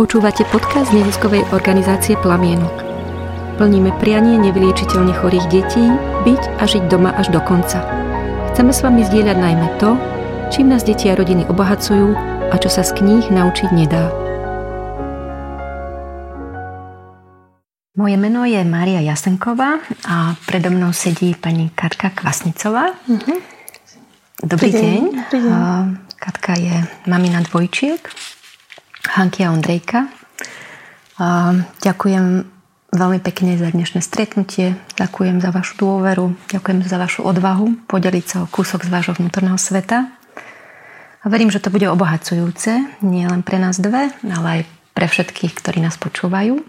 Počúvate podcast neziskovej organizácie Plamienok. Plníme prianie nevyliečiteľne chorých detí byť a žiť doma až do konca. Chceme s vami zdieľať najmä to, čím nás deti a rodiny obohacujú a čo sa z kníh naučiť nedá. Moje meno je Mária Jasenková a predo mnou sedí pani Katka Kvasnicová. Uh-huh. Dobrý, Dobrý deň. deň. Dobrý deň. Katka je mamina dvojčiek Hanky a Ondrejka. A ďakujem veľmi pekne za dnešné stretnutie. Ďakujem za vašu dôveru. Ďakujem za vašu odvahu podeliť sa o kúsok z vášho vnútorného sveta. A verím, že to bude obohacujúce nie len pre nás dve, ale aj pre všetkých, ktorí nás počúvajú.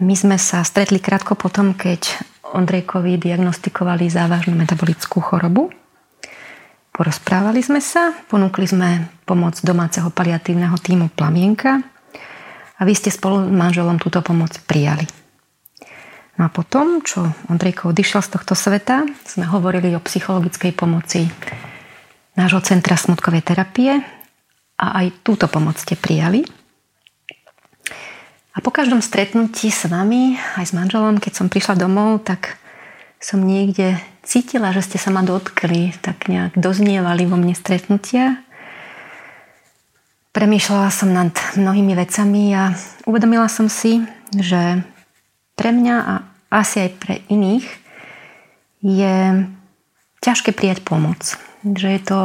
My sme sa stretli krátko potom, keď Ondrejkovi diagnostikovali závažnú metabolickú chorobu – Porozprávali sme sa, ponúkli sme pomoc domáceho paliatívneho týmu Plamienka a vy ste spolu s manželom túto pomoc prijali. No a potom, čo Ondrejko odišiel z tohto sveta, sme hovorili o psychologickej pomoci nášho centra smutkovej terapie a aj túto pomoc ste prijali. A po každom stretnutí s vami, aj s manželom, keď som prišla domov, tak som niekde cítila, že ste sa ma dotkli, tak nejak doznievali vo mne stretnutia. Premýšľala som nad mnohými vecami a uvedomila som si, že pre mňa a asi aj pre iných je ťažké prijať pomoc. Že je to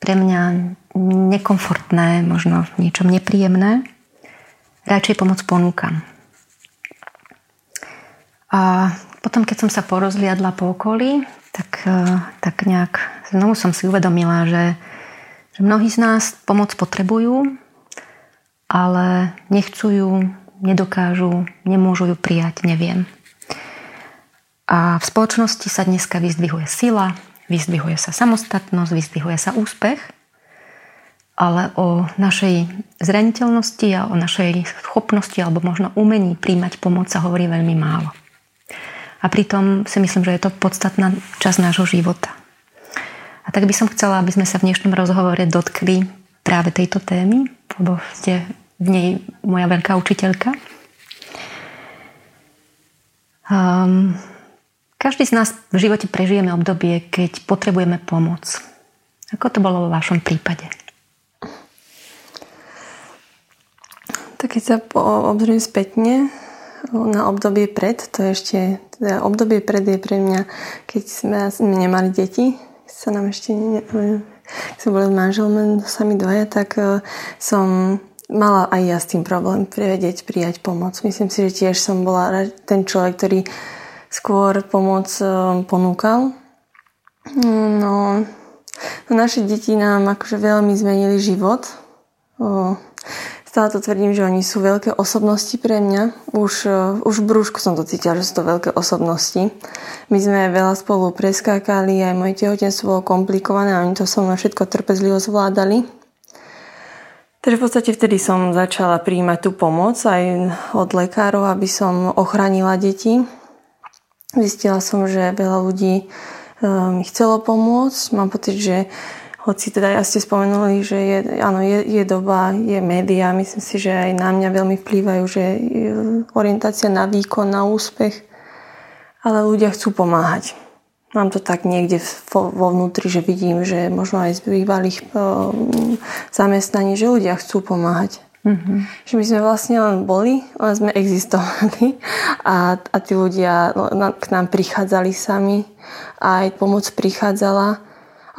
pre mňa nekomfortné, možno v niečom nepríjemné. Radšej pomoc ponúkam. A potom, keď som sa porozliadla po okolí, tak, e, tak nejak znovu som si uvedomila, že, že mnohí z nás pomoc potrebujú, ale nechcú ju, nedokážu, nemôžu ju prijať, neviem. A v spoločnosti sa dneska vyzdvihuje sila, vyzdvihuje sa samostatnosť, vyzdvihuje sa úspech, ale o našej zraniteľnosti a o našej schopnosti alebo možno umení príjmať pomoc sa hovorí veľmi málo. A pritom si myslím, že je to podstatná časť nášho života. A tak by som chcela, aby sme sa v dnešnom rozhovore dotkli práve tejto témy, lebo ste v nej moja veľká učiteľka. Um, každý z nás v živote prežijeme obdobie, keď potrebujeme pomoc. Ako to bolo vo vašom prípade? Tak keď sa obzriem spätne, na obdobie pred, to je ešte, teda obdobie pred je pre mňa, keď sme, sme nemali deti, sa nám ešte, ne, sme boli s manželom sami dvaja, tak uh, som mala aj ja s tým problém privedieť, prijať pomoc. Myslím si, že tiež som bola ten človek, ktorý skôr pomoc uh, ponúkal. No, no, naše deti nám akože veľmi zmenili život. Stále to tvrdím, že oni sú veľké osobnosti pre mňa. Už, uh, už v brúšku som to cítila, že sú to veľké osobnosti. My sme veľa spolu preskákali, aj moje tehotenstvo bolo komplikované a oni to so mnou všetko trpezlivo zvládali. Takže v podstate vtedy som začala príjmať tú pomoc aj od lekárov, aby som ochránila deti. Zistila som, že veľa ľudí uh, mi chcelo pomôcť. Mám pocit, že hoci teda ja ste spomenuli, že je, áno, je, je doba, je média, myslím si, že aj na mňa veľmi vplývajú, že orientácia na výkon, na úspech, ale ľudia chcú pomáhať. Mám to tak niekde vo vnútri, že vidím, že možno aj z bývalých zamestnaní, že ľudia chcú pomáhať. Mm-hmm. Že my sme vlastne len boli, len sme existovali a, a tí ľudia k nám prichádzali sami a aj pomoc prichádzala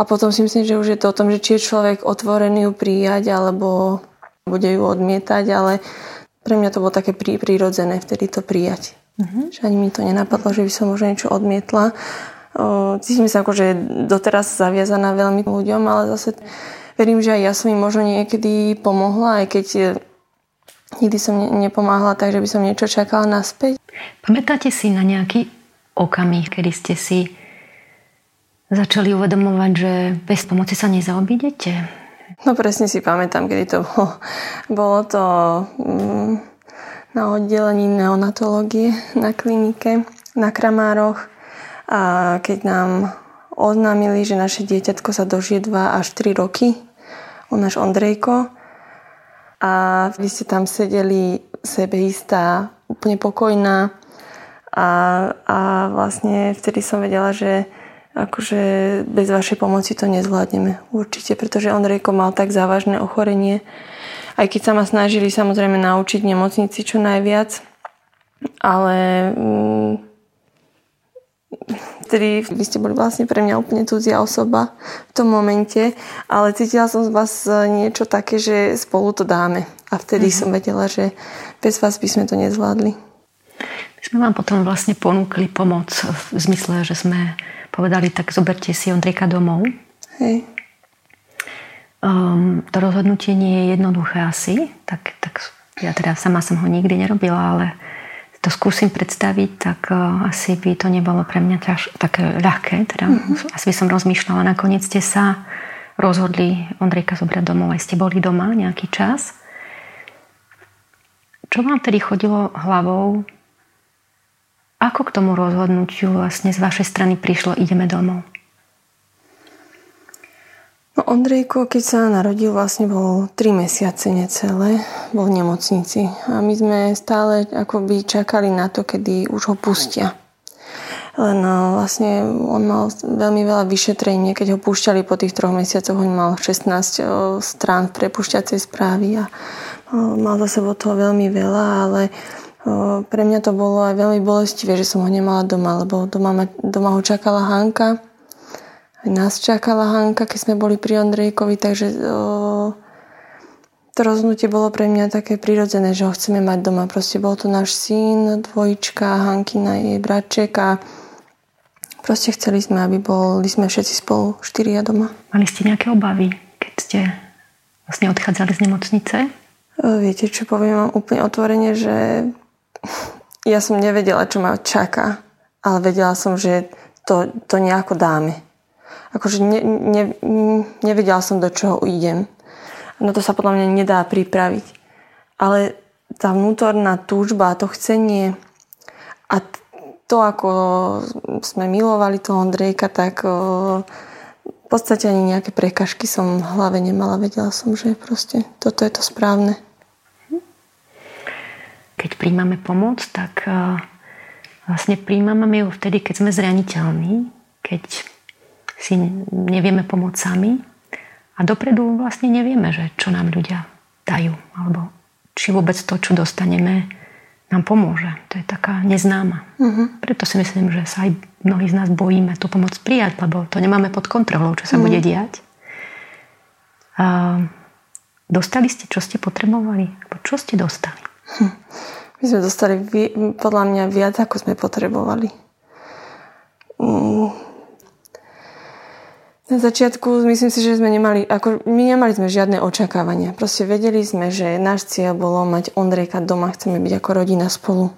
a potom si myslím, že už je to o tom, že či je človek otvorený ju prijať, alebo bude ju odmietať, ale pre mňa to bolo také prí, prírodzené vtedy to prijať. Uh-huh. Že ani mi to nenapadlo, že by som možno niečo odmietla. O, cítim sa ako, že doteraz zaviazaná veľmi ľuďom, ale zase verím, že aj ja som im možno niekedy pomohla, aj keď e, nikdy som nepomáhala tak, že by som niečo čakala naspäť. Pamätáte si na nejaký okamih, kedy ste si začali uvedomovať, že bez pomoci sa nezaobídete? No presne si pamätám, kedy to bolo. Bolo to mm, na oddelení neonatológie na klinike na Kramároch a keď nám oznámili, že naše dieťatko sa dožije 2 až 3 roky, u náš Ondrejko, a vy ste tam sedeli sebeistá, úplne pokojná a, a vlastne vtedy som vedela, že akože bez vašej pomoci to nezvládneme určite, pretože Ondrejko mal tak závažné ochorenie. Aj keď sa ma snažili samozrejme naučiť nemocnici čo najviac, ale mm, vtedy vy ste boli vlastne pre mňa úplne cudzia osoba v tom momente, ale cítila som z vás niečo také, že spolu to dáme. A vtedy mm-hmm. som vedela, že bez vás by sme to nezvládli. Sme vám potom vlastne ponúkli pomoc v zmysle, že sme povedali, tak zoberte si Ondrejka domov. Hej. Um, to rozhodnutie nie je jednoduché asi, tak, tak ja teda sama som ho nikdy nerobila, ale to skúsim predstaviť, tak uh, asi by to nebolo pre mňa ťaž, také ľahké. Teda, mm-hmm. Asi by som rozmýšľala. Nakoniec ste sa rozhodli Ondrejka zobrať domov, aj ste boli doma nejaký čas. Čo vám tedy chodilo hlavou ako k tomu rozhodnutiu vlastne z vašej strany prišlo ideme domov? No Ondrejko, keď sa narodil, vlastne bol 3 mesiace necelé, bol v nemocnici. A my sme stále akoby čakali na to, kedy už ho pustia. Len no, vlastne on mal veľmi veľa vyšetrení. Keď ho púšťali po tých troch mesiacoch, on mal 16 strán prepušťacej správy a mal za sebou toho veľmi veľa, ale pre mňa to bolo aj veľmi bolestivé, že som ho nemala doma, lebo doma, ma, doma ho čakala Hanka. Aj nás čakala Hanka, keď sme boli pri Ondrejkovi, takže o, to rozhodnutie bolo pre mňa také prirodzené, že ho chceme mať doma. Proste bol to náš syn, dvojička, Hankina jej bratček a proste chceli sme, aby boli sme všetci spolu, štyria doma. Mali ste nejaké obavy, keď ste vlastne odchádzali z nemocnice? Viete, čo poviem vám úplne otvorene, že ja som nevedela, čo ma čaká, ale vedela som, že to, to nejako dáme. Akože ne, ne, nevedela som, do čoho idem. No to sa podľa mňa nedá pripraviť. Ale tá vnútorná túžba, to chcenie a to, ako sme milovali toho Ondrejka, tak v podstate ani nejaké prekažky som v hlave nemala. Vedela som, že proste toto je to správne keď príjmame pomoc, tak e, vlastne príjmame ju vtedy, keď sme zraniteľní, keď si nevieme pomôcť sami a dopredu vlastne nevieme, že čo nám ľudia dajú alebo či vôbec to, čo dostaneme, nám pomôže. To je taká neznáma. Uh-huh. Preto si myslím, že sa aj mnohí z nás bojíme tú pomoc prijať, lebo to nemáme pod kontrolou, čo sa uh-huh. bude diať. A dostali ste, čo ste potrebovali? Čo ste dostali? My sme dostali podľa mňa viac, ako sme potrebovali. Mm. Na začiatku myslím si, že sme nemali, ako, my nemali sme žiadne očakávania. Proste vedeli sme, že náš cieľ bolo mať Ondrejka doma, chceme byť ako rodina spolu.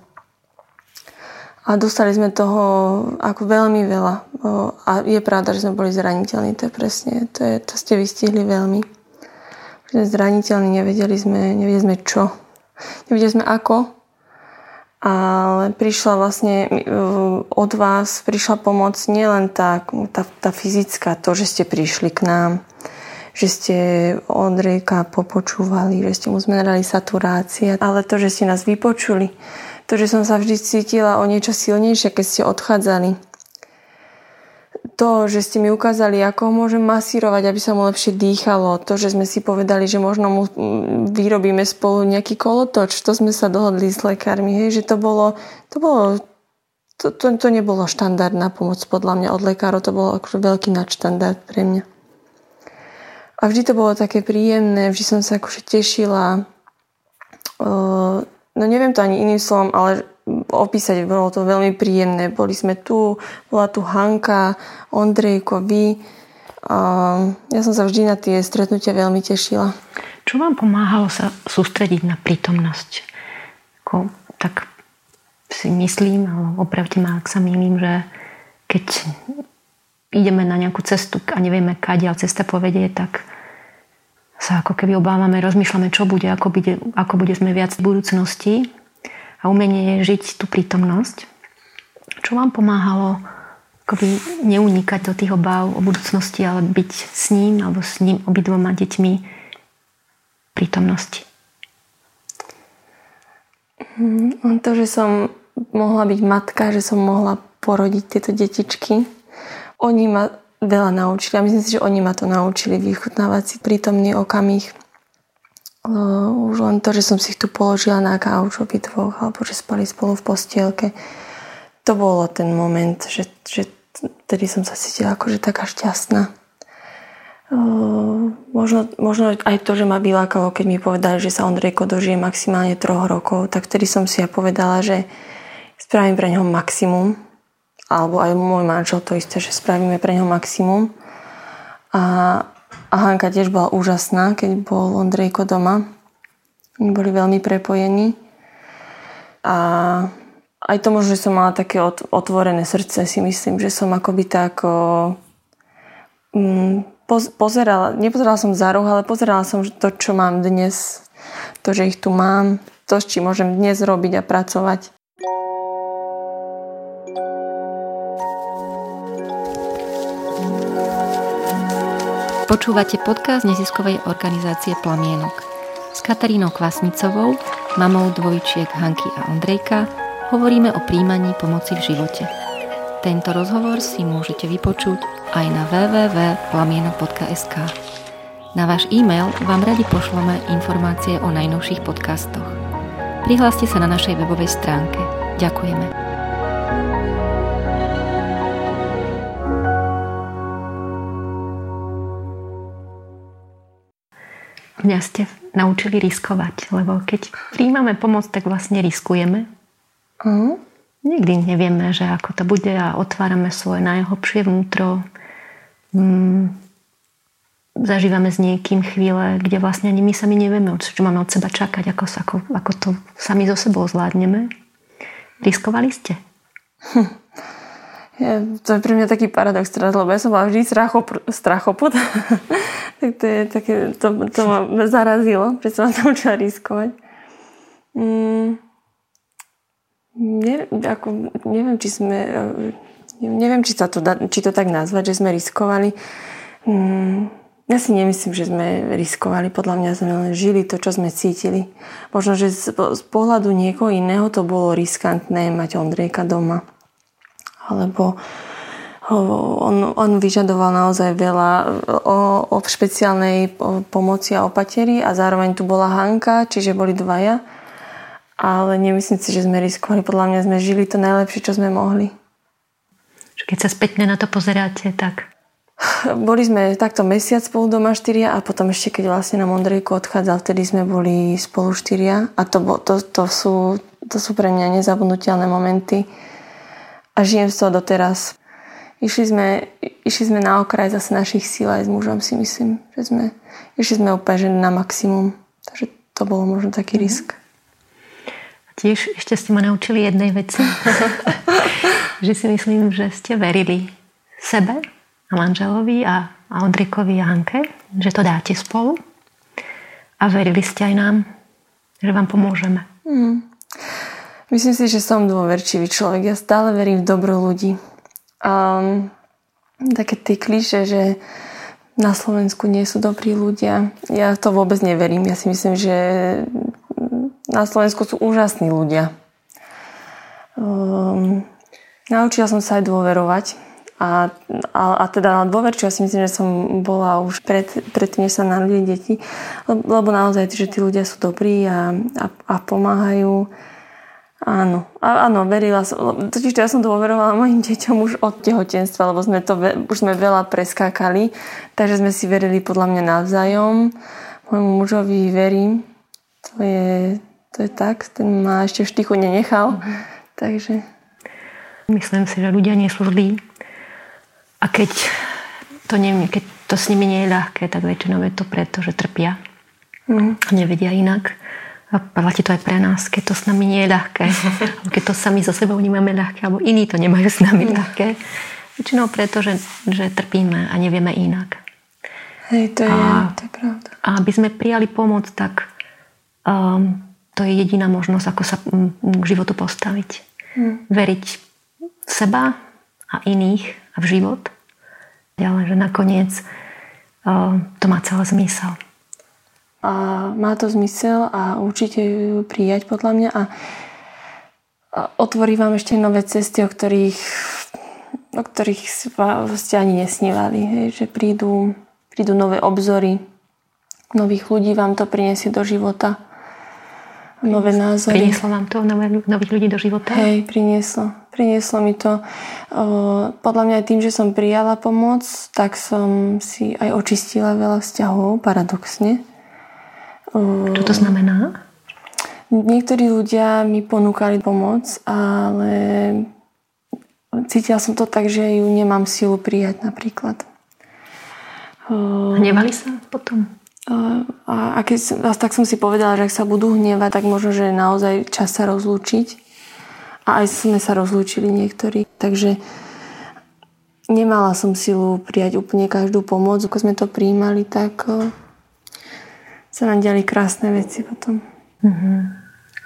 A dostali sme toho ako veľmi veľa. A je pravda, že sme boli zraniteľní, to je presne, to, je, to ste vystihli veľmi. Sme zraniteľní, nevedeli sme, nevedeli sme čo. Nevedeli sme ako, ale prišla vlastne e, od vás, prišla pomoc nielen tá, tá, tá fyzická, to, že ste prišli k nám, že ste Ondrejka popočúvali, že ste mu zmenali saturácia, ale to, že ste nás vypočuli, to, že som sa vždy cítila o niečo silnejšie, keď ste odchádzali to, že ste mi ukázali, ako ho môžem masírovať, aby sa mu lepšie dýchalo, to, že sme si povedali, že možno mu mm, vyrobíme spolu nejaký kolotoč, to sme sa dohodli s lekármi, hej, že to bolo, to bolo to, to, to nebolo štandardná pomoc podľa mňa od lekárov, to bolo akože veľký nadštandard pre mňa. A vždy to bolo také príjemné, vždy som sa akože tešila. Uh, no neviem to ani iným slovom, ale opísať, bolo to veľmi príjemné. Boli sme tu, bola tu Hanka, Ondrejko, vy. Ja som sa vždy na tie stretnutia veľmi tešila. Čo vám pomáhalo sa sústrediť na prítomnosť? Ako, tak si myslím, alebo opravte ma, ak sa milím, že keď ideme na nejakú cestu a nevieme, kadia cesta povedie, tak sa ako keby obávame, rozmýšľame, čo bude, ako bude, ako bude sme viac v budúcnosti a umenie je žiť tú prítomnosť. Čo vám pomáhalo akoby neunikať do tých obáv o budúcnosti, ale byť s ním alebo s ním obidvoma deťmi prítomnosti? Mm, to, že som mohla byť matka, že som mohla porodiť tieto detičky. Oni ma veľa naučili a myslím si, že oni ma to naučili vychutnávať si prítomný okamih. Už len to, že som si ich tu položila na kauč obidvoch alebo že spali spolu v postielke. To bolo ten moment, že, že tedy som sa cítila akože taká šťastná. Možno, možno aj to, že ma vylákalo, keď mi povedali, že sa Ondrejko dožije maximálne troch rokov, tak vtedy som si ja povedala, že spravím pre neho maximum. Alebo aj môj manžel to isté, že spravíme pre neho maximum. A, a Hanka tiež bola úžasná, keď bol Ondrejko doma. Oni boli veľmi prepojení. A aj to možno, že som mala také otvorené srdce, si myslím, že som akoby tak mm, pozerala, nepozerala som za roh, ale pozerala som to, čo mám dnes, to, že ich tu mám, to, s čím môžem dnes robiť a pracovať. Počúvate podcast neziskovej organizácie Plamienok. S Katarínou Kvasnicovou, mamou dvojčiek Hanky a Ondrejka, hovoríme o príjmaní pomoci v živote. Tento rozhovor si môžete vypočuť aj na www.plamienok.sk. Na váš e-mail vám radi pošleme informácie o najnovších podcastoch. Prihláste sa na našej webovej stránke. Ďakujeme. Mňa ste naučili riskovať, lebo keď príjmame pomoc, tak vlastne riskujeme. Uh-huh. Nikdy nevieme, že ako to bude a otvárame svoje najhlbšie vnútro. Mm, zažívame s niekým chvíle, kde vlastne ani my sami nevieme, čo máme od seba čakať, ako, ako, ako to sami so sebou zvládneme. Riskovali ste? Hm. Ja, to je pre mňa taký paradox teraz, lebo ja som bola vždy strachop, strachoput. tak to, je také, to, to ma zarazilo, že som sa naučila riskovať. Mm, ne, ako, neviem, či sme neviem, či, sa to dá, či to tak nazvať, že sme riskovali. Mm, ja si nemyslím, že sme riskovali. Podľa mňa sme len žili to, čo sme cítili. Možno, že z, z pohľadu niekoho iného to bolo riskantné mať Ondrejka doma alebo on, on vyžadoval naozaj veľa o, o špeciálnej pomoci a opateri a zároveň tu bola Hanka, čiže boli dvaja. Ale nemyslím si, že sme riskovali. Podľa mňa sme žili to najlepšie, čo sme mohli. Keď sa spätne na to pozeráte, tak... Boli sme takto mesiac spolu doma štyria a potom ešte, keď vlastne na Mondrejku odchádzal, vtedy sme boli spolu štyria a to, to, to, sú, to sú pre mňa nezabudnutelné momenty a žijem z toho doteraz. Išli sme, išli sme na okraj zase našich síl aj s mužom si myslím, že sme, išli sme úplne že na maximum. Takže to bolo možno taký mm-hmm. risk. Tiež ešte ste ma naučili jednej veci. že si myslím, že ste verili sebe a manželovi a, a Ondrikovi a Hanke, že to dáte spolu. A verili ste aj nám, že vám pomôžeme. Mm. Myslím si, že som dôverčivý človek. Ja stále verím v dobro ľudí. Um, také tie kliše, že na Slovensku nie sú dobrí ľudia. Ja to vôbec neverím. Ja si myslím, že na Slovensku sú úžasní ľudia. Um, naučila som sa aj dôverovať. A, a, a teda dôverčiva si myslím, že som bola už pred, predtým, než sa narodili deti. Lebo naozaj, že tí ľudia sú dobrí a, a, a pomáhajú Áno, áno, verila som. Totiž ja som dôverovala mojim deťom už od tehotenstva, lebo sme to, už sme veľa preskákali, takže sme si verili podľa mňa navzájom. Môjmu mužovi verím. To je, to je tak, ten ma ešte v štychu nenechal. Mm-hmm. Takže... Myslím si, že ľudia nie sú zlí. A keď to, nie, keď to s nimi nie je ľahké, tak väčšinou je to preto, že trpia. Mm. A nevedia inak. A platí to aj pre nás, keď to s nami nie je ľahké, keď to sami so sebou nemáme ľahké, alebo iní to nemajú s nami mm. ľahké. Väčšinou preto, že, že trpíme a nevieme inak. Hej, to je, a, to je pravda. A aby sme prijali pomoc, tak um, to je jediná možnosť, ako sa k životu postaviť. Hmm. Veriť v seba a iných a v život. Ale že nakoniec um, to má celý zmysel. A má to zmysel a určite ju prijať podľa mňa a, otvorí vám ešte nové cesty, o ktorých, o ktorých ste ani nesnívali. Hej, že prídu, prídu nové obzory, nových ľudí vám to priniesie do života nové názory. Prinieslo vám to nové, nových ľudí do života? Hej, prinieslo. Prinieslo mi to. Podľa mňa aj tým, že som prijala pomoc, tak som si aj očistila veľa vzťahov, paradoxne. Čo to znamená? Niektorí ľudia mi ponúkali pomoc, ale cítila som to tak, že ju nemám silu prijať napríklad. Hnevali sa potom? A, a keď, tak som si povedala, že ak sa budú hnevať, tak možno, že je naozaj čas sa rozlúčiť. A aj sme sa rozlúčili niektorí. Takže nemala som silu prijať úplne každú pomoc. Ako sme to prijímali, tak sa nám diali krásne veci potom. Mm-hmm.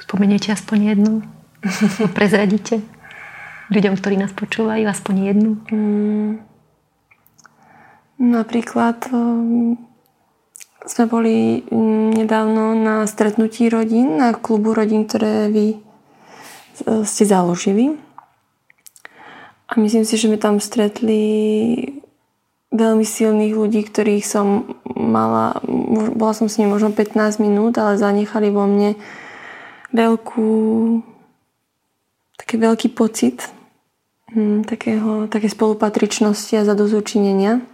Spomeniete aspoň jednu? Prezradíte ľuďom, ktorí nás počúvajú, aspoň jednu? Mm. Napríklad sme boli mm, nedávno na stretnutí rodín, na klubu rodín, ktoré vy e, ste založili. A myslím si, že sme tam stretli veľmi silných ľudí, ktorých som mala, bola som s nimi možno 15 minút, ale zanechali vo mne veľkú, taký veľký pocit hm, takého, také spolupatričnosti a zadozučinenia.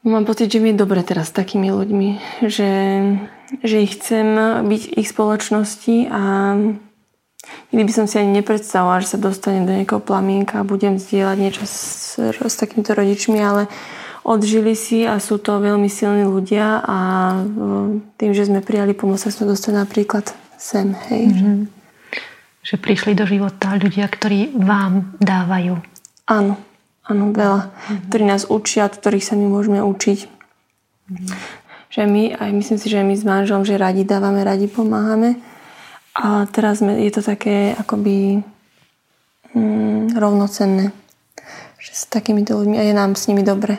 Mám pocit, že mi je dobre teraz s takými ľuďmi, že, že ich chcem byť ich spoločnosti a nikdy by som si ani nepredstavovala, že sa dostanem do nejakého plamienka a budem zdieľať niečo s, s takýmito rodičmi, ale odžili si a sú to veľmi silní ľudia a tým, že sme prijali pomoc, sa sme dostali napríklad sem. Hej. Mm-hmm. Že prišli do života ľudia, ktorí vám dávajú. Áno. Áno, veľa. Mm-hmm. Ktorí nás učia, od ktorých sa my môžeme učiť. Mm-hmm. Že my, aj myslím si, že my s manželom, že radi dávame, radi pomáhame. A teraz je to také akoby mm, rovnocenné. Že s takýmito ľuďmi a je nám s nimi dobre.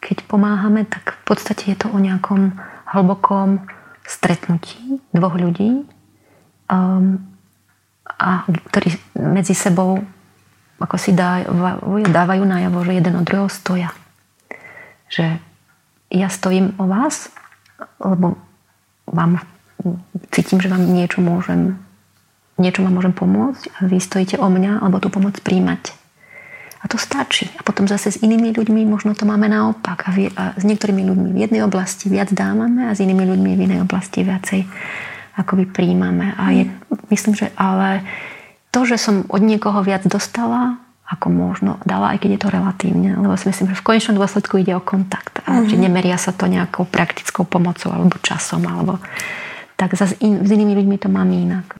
Keď pomáhame, tak v podstate je to o nejakom hlbokom stretnutí dvoch ľudí, um, a ktorí medzi sebou ako si dávajú, dávajú najavo, že jeden od druhého stoja. Že ja stojím o vás, lebo vám cítim, že vám niečo môžem niečo vám môžem pomôcť a vy stojíte o mňa, alebo tú pomoc príjmať. A to stačí. A potom zase s inými ľuďmi možno to máme naopak. A, vy, a s niektorými ľuďmi v jednej oblasti viac dávame a s inými ľuďmi v inej oblasti viacej akoby príjmame. A je, myslím, že ale to, že som od niekoho viac dostala, ako možno dala, aj keď je to relatívne. Lebo si myslím, že v konečnom dôsledku ide o kontakt. A mm-hmm. že nemeria sa to nejakou praktickou pomocou alebo časom. Alebo... Tak zase in, s inými ľuďmi to mám inak.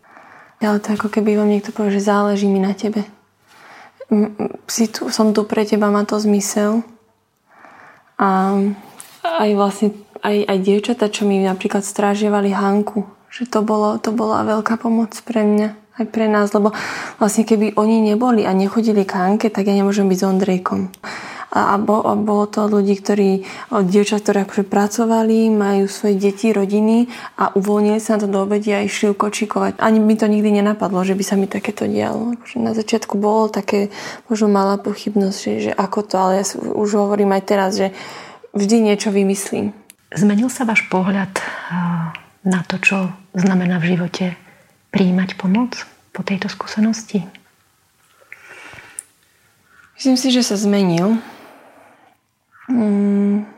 Ale to ako keby vám niekto povie, že záleží mi na tebe. Si tu, som tu pre teba, má to zmysel. A aj vlastne aj, aj dievčata, čo mi napríklad strážievali Hanku, že to, bolo, to bola veľká pomoc pre mňa aj pre nás, lebo vlastne keby oni neboli a nechodili k Hanke, tak ja nemôžem byť s Ondrejkom. A, a, bo, a bolo to ľudí, ktorí, dievčat, ktoré akože pracovali, majú svoje deti, rodiny a uvoľnili sa na to do obede a išli kočikovať. Ani mi to nikdy nenapadlo, že by sa mi takéto dialo. Akože na začiatku bolo také možno malá pochybnosť, že, že ako to, ale ja už hovorím aj teraz, že vždy niečo vymyslím. Zmenil sa váš pohľad na to, čo znamená v živote príjmať pomoc po tejto skúsenosti? Myslím si, že sa zmenil. Mm.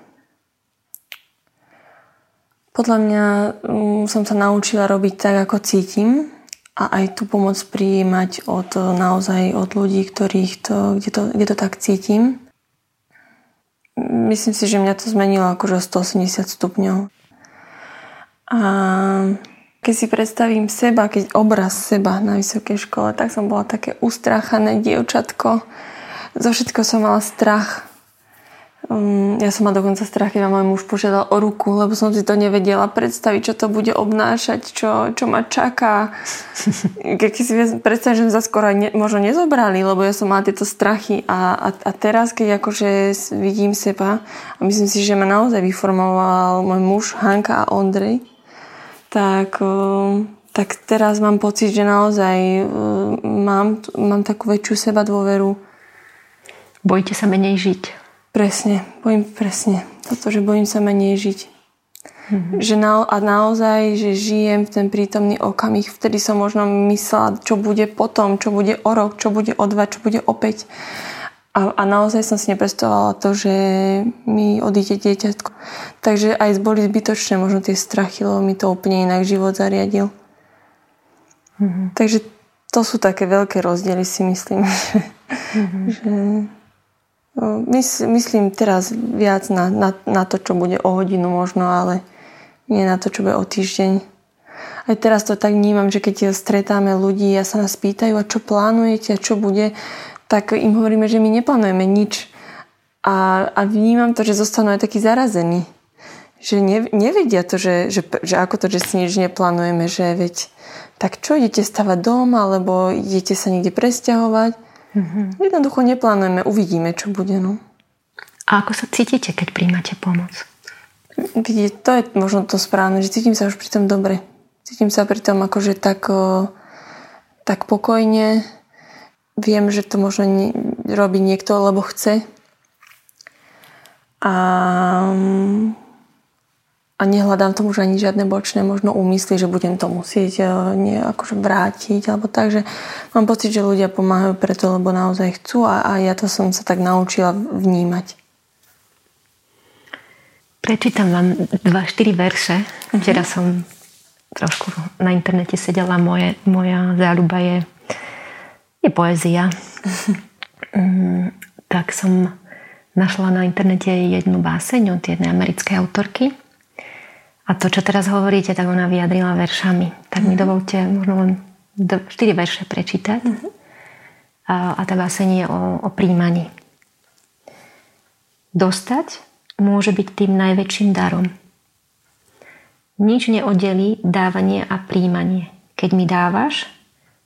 Podľa mňa mm, som sa naučila robiť tak, ako cítim a aj tú pomoc prijímať od, naozaj od ľudí, ktorých to, kde, to, kde to tak cítim. Myslím si, že mňa to zmenilo akože 180 stupňov. A keď si predstavím seba, keď obraz seba na vysokej škole, tak som bola také ustráchané dievčatko. Zo všetko som mala strach. Um, ja som ma dokonca strach, keď ma môj muž požiadal o ruku, lebo som si to nevedela predstaviť, čo to bude obnášať, čo, čo ma čaká. Keď si predstavím, že sa skoro ne, možno nezobrali, lebo ja som mala tieto strachy a, a, a teraz, keď akože vidím seba a myslím si, že ma naozaj vyformoval môj muž Hanka a Ondrej, tak, tak teraz mám pocit, že naozaj mám, mám takú väčšiu seba dôveru. Bojíte sa menej žiť? Presne, bojím presne. Toto, že bojím sa menej žiť. Mm-hmm. Že na, a naozaj, že žijem v ten prítomný okamih, vtedy som možno myslela, čo bude potom, čo bude o rok, čo bude o dva, čo bude opäť. A, a naozaj som si nepredstavovala to, že mi odíde dieťatko. Takže aj boli zbytočné možno tie strachy, lebo mi to úplne inak život zariadil. Mm-hmm. Takže to sú také veľké rozdiely, si myslím. Mm-hmm. že myslím teraz viac na, na, na to, čo bude o hodinu možno, ale nie na to, čo bude o týždeň. Aj teraz to tak vnímam, že keď stretáme ľudí a sa nás pýtajú, a čo plánujete a čo bude, tak im hovoríme, že my neplánujeme nič. A, a vnímam to, že zostanú aj takí zarazení. Že ne, nevedia to, že, že, že ako to, že si nič neplánujeme, že veď tak čo, idete stavať dom, alebo idete sa niekde presťahovať Mm-hmm. Jednoducho neplánujeme, uvidíme, čo bude. No. A ako sa cítite, keď príjmate pomoc? Vidíte, to je možno to správne, že cítim sa už pri tom dobre. Cítim sa pri tom akože tak, tak pokojne. Viem, že to možno robí niekto, lebo chce. A a nehľadám tomu už ani žiadne bočné možno úmysly, že budem to musieť e, nie, akože vrátiť alebo tak, že mám pocit, že ľudia pomáhajú preto, lebo naozaj chcú a, a ja to som sa tak naučila vnímať. Prečítam vám dva, štyri verše. Uh-huh. Včera som trošku na internete sedela, moje, moja záľuba je, je poézia. Uh-huh. tak som našla na internete jednu báseň od jednej americkej autorky a to, čo teraz hovoríte, tak ona vyjadrila veršami. Tak mi mhm. dovolte možno len 4 verše prečítať. Mm-hmm. A, a tá báseň je o, o príjmaní. Dostať môže byť tým najväčším darom. Nič neoddelí dávanie a príjmanie. Keď mi dávaš,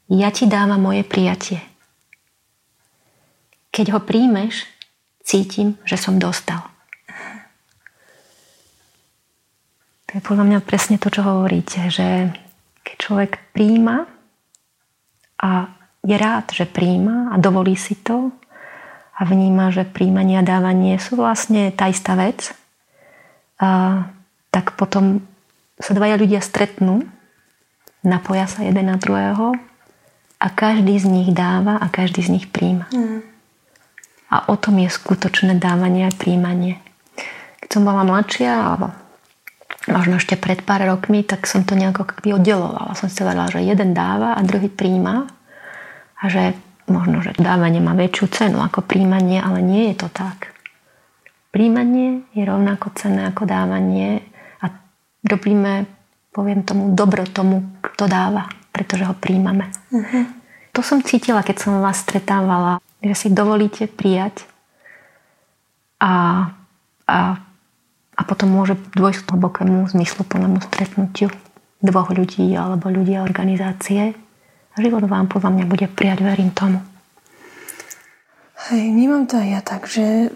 ja ti dávam moje prijatie. Keď ho príjmeš, cítim, že som dostal. To je podľa mňa presne to, čo hovoríte, že keď človek príjma a je rád, že príjma a dovolí si to a vníma, že príjmanie a dávanie sú vlastne tá istá vec, a, tak potom sa dvaja ľudia stretnú, napoja sa jeden na druhého a každý z nich dáva a každý z nich príjma. Mm. A o tom je skutočné dávanie a príjmanie. Keď som bola mladšia, alebo možno ešte pred pár rokmi, tak som to nejako oddelovala. Som si povedala, že jeden dáva a druhý príjma a že možno, že dávanie má väčšiu cenu ako príjmanie, ale nie je to tak. Príjmanie je rovnako cenné ako dávanie a robíme, poviem tomu, dobro tomu, kto dáva, pretože ho príjmame. Uh-huh. To som cítila, keď som vás stretávala, že si dovolíte prijať a, a a potom môže dôjsť k hlbokému zmysluplnému stretnutiu dvoch ľudí alebo ľudí a organizácie. Život vám podľa mňa bude prijať, verím tomu. Hej, vnímam to aj ja tak, že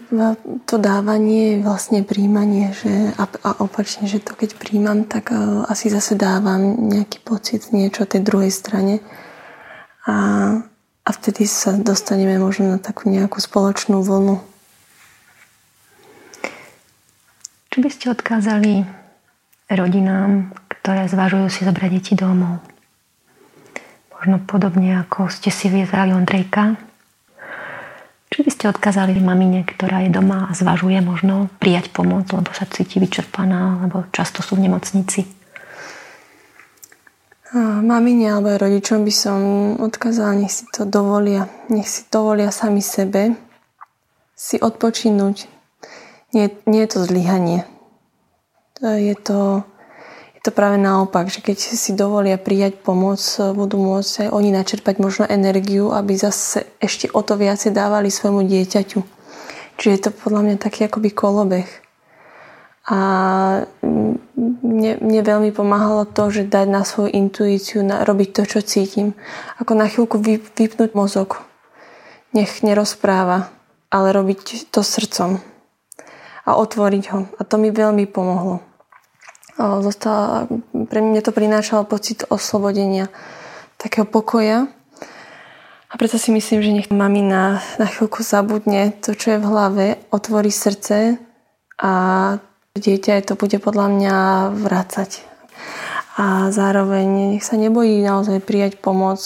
to dávanie je vlastne príjmanie že, a, a opačne, že to keď príjmam, tak uh, asi zase dávam nejaký pocit niečo tej druhej strane a, a vtedy sa dostaneme možno na takú nejakú spoločnú vlnu Čo by ste odkázali rodinám, ktoré zvažujú si zobrať deti domov? Možno podobne ako ste si vyzerali Ondrejka. Čo by ste odkázali mamine, ktorá je doma a zvažuje možno prijať pomoc, lebo sa cíti vyčerpaná, lebo často sú v nemocnici? Mamine alebo rodičom by som odkázala, nech si to dovolia. Nech si dovolia sami sebe si odpočinúť, nie, nie je to zlyhanie. Je to, je to práve naopak, že keď si dovolia prijať pomoc, budú môcť aj oni načerpať možno energiu, aby zase ešte o to viacej dávali svojmu dieťaťu. Čiže je to podľa mňa taký akoby kolobeh. A mne, mne veľmi pomáhalo to, že dať na svoju intuíciu, na, robiť to, čo cítim. Ako na chvíľku vy, vypnúť mozog. Nech nerozpráva, ale robiť to srdcom. A otvoriť ho. A to mi veľmi pomohlo. Zostala, pre mňa to prinášalo pocit oslobodenia, takého pokoja. A preto si myslím, že nech mami na, chvíľku zabudne to, čo je v hlave, otvorí srdce a dieťa to bude podľa mňa vrácať. A zároveň nech sa nebojí naozaj prijať pomoc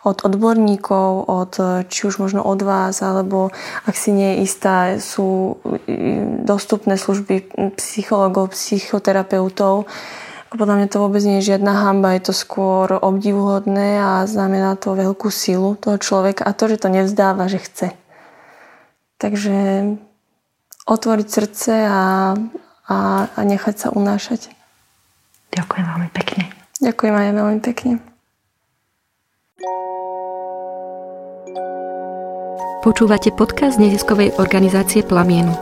od odborníkov, od, či už možno od vás, alebo ak si nie je istá, sú dostupné služby psychologov, psychoterapeutov. Podľa mňa to vôbec nie je žiadna hamba, je to skôr obdivuhodné a znamená to veľkú silu toho človeka a to, že to nevzdáva, že chce. Takže otvoriť srdce a, a, a nechať sa unášať. Ďakujem veľmi pekne. Ďakujem aj veľmi pekne. Počúvate podcast neziskovej organizácie Plamienok.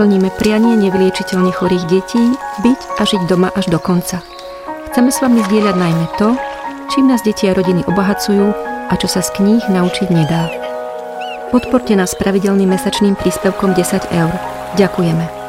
Plníme prianie nevyliečiteľne chorých detí byť a žiť doma až do konca. Chceme s vami zdieľať najmä to, čím nás deti a rodiny obohacujú a čo sa z kníh naučiť nedá. Podporte nás pravidelným mesačným príspevkom 10 eur. Ďakujeme.